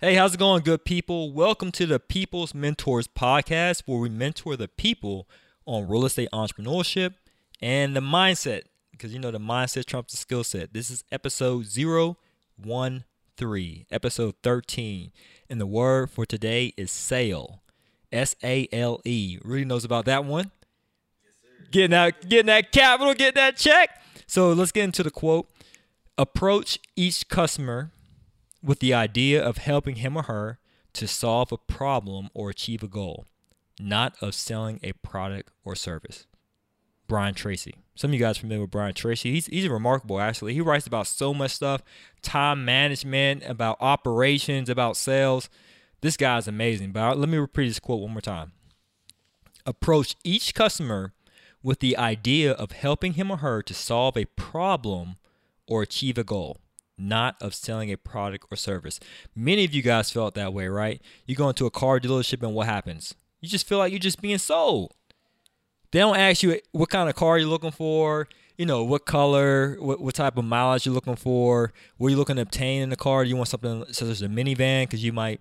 Hey, how's it going, good people? Welcome to the People's Mentors podcast, where we mentor the people on real estate entrepreneurship and the mindset, because you know the mindset trumps the skill set. This is episode 013, episode 13, and the word for today is sale. S A L E. Rudy knows about that one. Getting that, getting that capital, getting that check. So let's get into the quote. Approach each customer with the idea of helping him or her to solve a problem or achieve a goal, not of selling a product or service. Brian Tracy. Some of you guys familiar with Brian Tracy. He's he's remarkable actually. He writes about so much stuff, time management, about operations, about sales. This guy's amazing. But let me repeat this quote one more time. Approach each customer with the idea of helping him or her to solve a problem or achieve a goal, not of selling a product or service. Many of you guys felt that way, right? You go into a car dealership and what happens? You just feel like you're just being sold. They don't ask you what kind of car you're looking for, you know, what color, what, what type of mileage you're looking for, what you're looking to obtain in the car. Do you want something such as a minivan because you might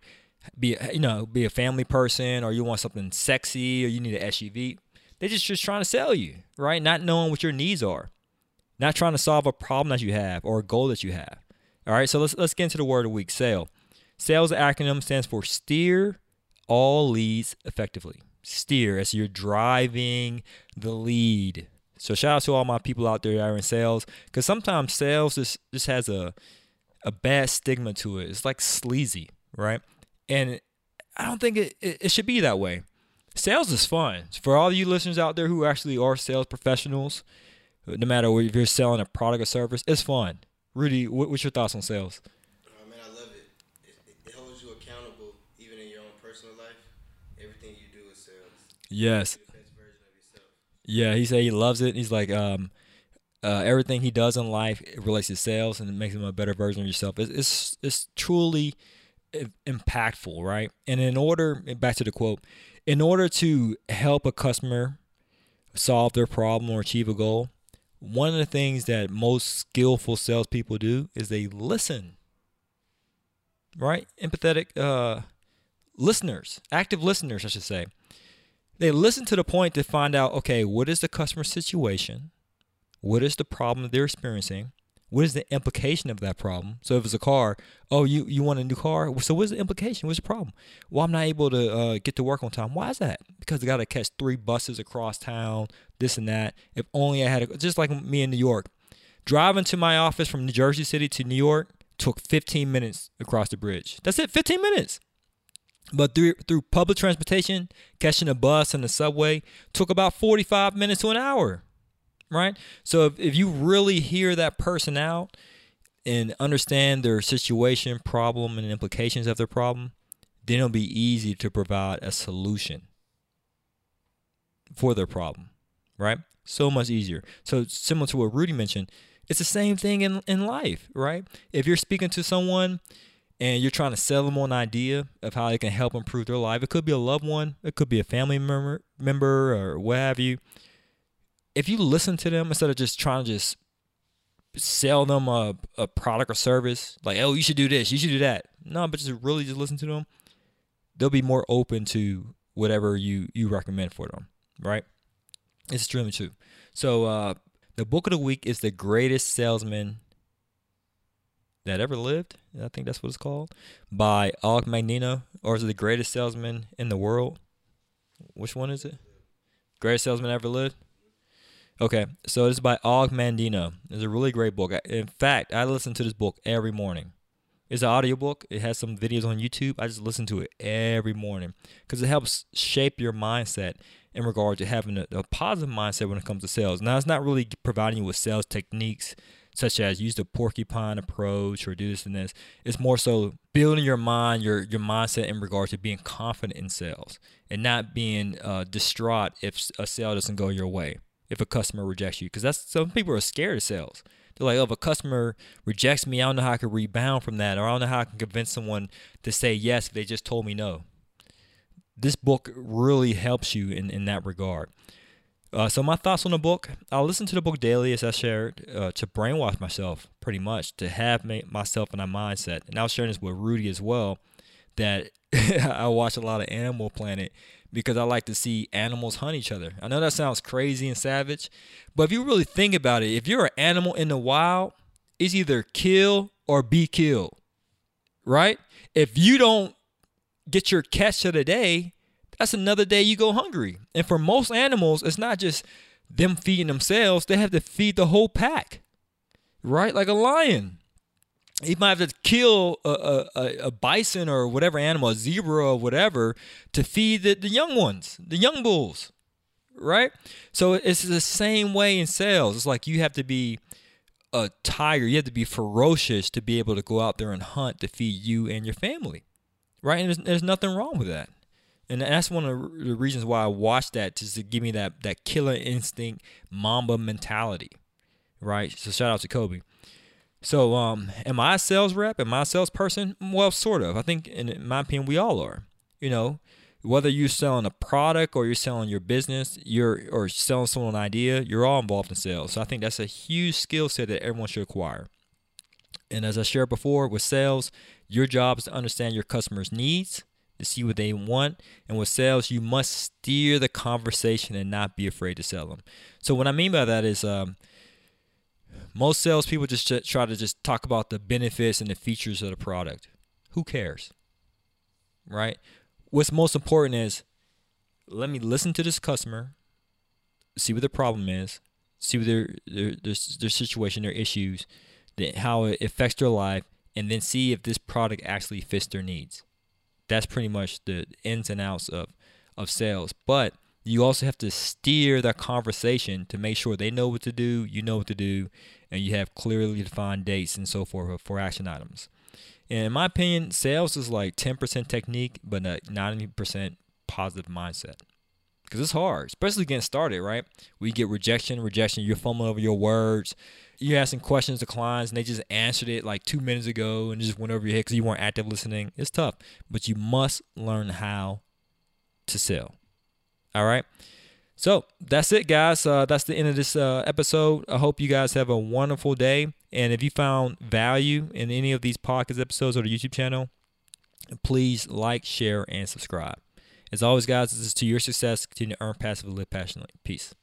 be, you know, be a family person, or you want something sexy, or you need an SUV. They're just, just trying to sell you, right? Not knowing what your needs are, not trying to solve a problem that you have or a goal that you have. All right, so let's let's get into the word of the week. Sale. Sales acronym stands for steer all leads effectively. Steer as you're driving the lead. So shout out to all my people out there that are in sales, because sometimes sales just just has a a bad stigma to it. It's like sleazy, right? And I don't think it, it, it should be that way sales is fun for all you listeners out there who actually are sales professionals. No matter if you're selling a product or service, it's fun. Rudy, what's your thoughts on sales? Oh, man, I love it. it. It holds you accountable, even in your own personal life. Everything you do is sales. Yes. Be the best version of yourself. Yeah, he said he loves it. He's like, um, uh, everything he does in life relates to sales and it makes him a better version of yourself. It's it's, it's truly i- impactful, right? And in order, back to the quote, in order to help a customer solve their problem or achieve a goal, one of the things that most skillful salespeople do is they listen. Right? Empathetic uh, listeners, active listeners, I should say. They listen to the point to find out, okay, what is the customer situation? What is the problem they're experiencing? What is the implication of that problem? So if it's a car, oh, you, you want a new car? So what's the implication? What's the problem? Well, I'm not able to uh, get to work on time. Why is that? Because I got to catch three buses across town, this and that. If only I had, a, just like me in New York, driving to my office from New Jersey City to New York took 15 minutes across the bridge. That's it, 15 minutes. But through through public transportation, catching a bus and the subway took about 45 minutes to an hour right? So if, if you really hear that person out and understand their situation, problem, and implications of their problem, then it'll be easy to provide a solution for their problem, right? So much easier. So similar to what Rudy mentioned, it's the same thing in, in life, right? If you're speaking to someone and you're trying to sell them on an idea of how they can help improve their life, it could be a loved one, it could be a family member, member or what have you if you listen to them instead of just trying to just sell them a, a product or service, like, oh, you should do this, you should do that. No, but just really just listen to them, they'll be more open to whatever you, you recommend for them, right? It's extremely true. So uh, the book of the week is The Greatest Salesman That Ever Lived. I think that's what it's called. By Og Mandino, or is it The Greatest Salesman in the World? Which one is it? Greatest Salesman Ever Lived? Okay, so this is by Og Mandino. It's a really great book. In fact, I listen to this book every morning. It's an audiobook. It has some videos on YouTube. I just listen to it every morning because it helps shape your mindset in regard to having a, a, positive mindset when it comes to sales. Now, it's not really providing you with sales techniques such as use the porcupine approach or do this and this. It's more so building your mind, your your mindset in regard to being confident in sales and not being uh, distraught if a sale doesn't go your way if a customer rejects you because that's some people are scared of sales. They're like oh if a customer rejects me i don't know how i can rebound from that or i don't know how i can convince someone to say yes if they just told me no. This book really helps you in, in that regard. Uh, so my thoughts on the book: I'll listen to the book daily, as I shared, uh, to brainwash myself, pretty much, to have myself in a mindset. And I was sharing this with Rudy as well, that I watch a lot of Animal Planet because I like to see animals hunt each other. I know that sounds crazy and savage, but if you really think about it, if you're an animal in the wild, it's either kill or be killed, right? If you don't get your catch of the day, that's another day you go hungry. And for most animals, it's not just them feeding themselves, they have to feed the whole pack, right? Like a lion. He might have to kill a, a, a bison or whatever animal, a zebra or whatever, to feed the, the young ones, the young bulls, right? So it's the same way in sales. It's like you have to be a tiger, you have to be ferocious to be able to go out there and hunt to feed you and your family, right? And there's, there's nothing wrong with that and that's one of the reasons why I watched that just to give me that that killer instinct Mamba mentality, right? So shout out to Kobe. So um, am I a sales rep? Am I a salesperson? Well, sort of. I think in my opinion, we all are. You know, whether you're selling a product or you're selling your business, you're or selling someone an idea, you're all involved in sales. So I think that's a huge skill set that everyone should acquire. And as I shared before with sales, your job is to understand your customers' needs to see what they want. And with sales, you must steer the conversation and not be afraid to sell them. So what I mean by that is, um, most salespeople just try to just talk about the benefits and the features of the product. Who cares, right? What's most important is, let me listen to this customer, see what their problem is, see what their their their, their situation, their issues, how it affects their life, and then see if this product actually fits their needs that's pretty much the ins and outs of of sales. But you also have to steer that conversation to make sure they know what to do, you know what to do, and you have clearly defined dates and so forth for action items. And in my opinion, sales is like 10% technique, but 90% positive mindset. Because it's hard, especially getting started, right? We get rejection, rejection, you're fumbling over your words, you're asking questions to clients and they just answered it like two minutes ago and just went over your head because you weren't active listening. It's tough, but you must learn how to sell. All right. So that's it, guys. Uh, that's the end of this uh, episode. I hope you guys have a wonderful day. And if you found value in any of these podcast episodes or the YouTube channel, please like, share, and subscribe. As always, guys, this is to your success. Continue to earn passively, live passionately. Peace.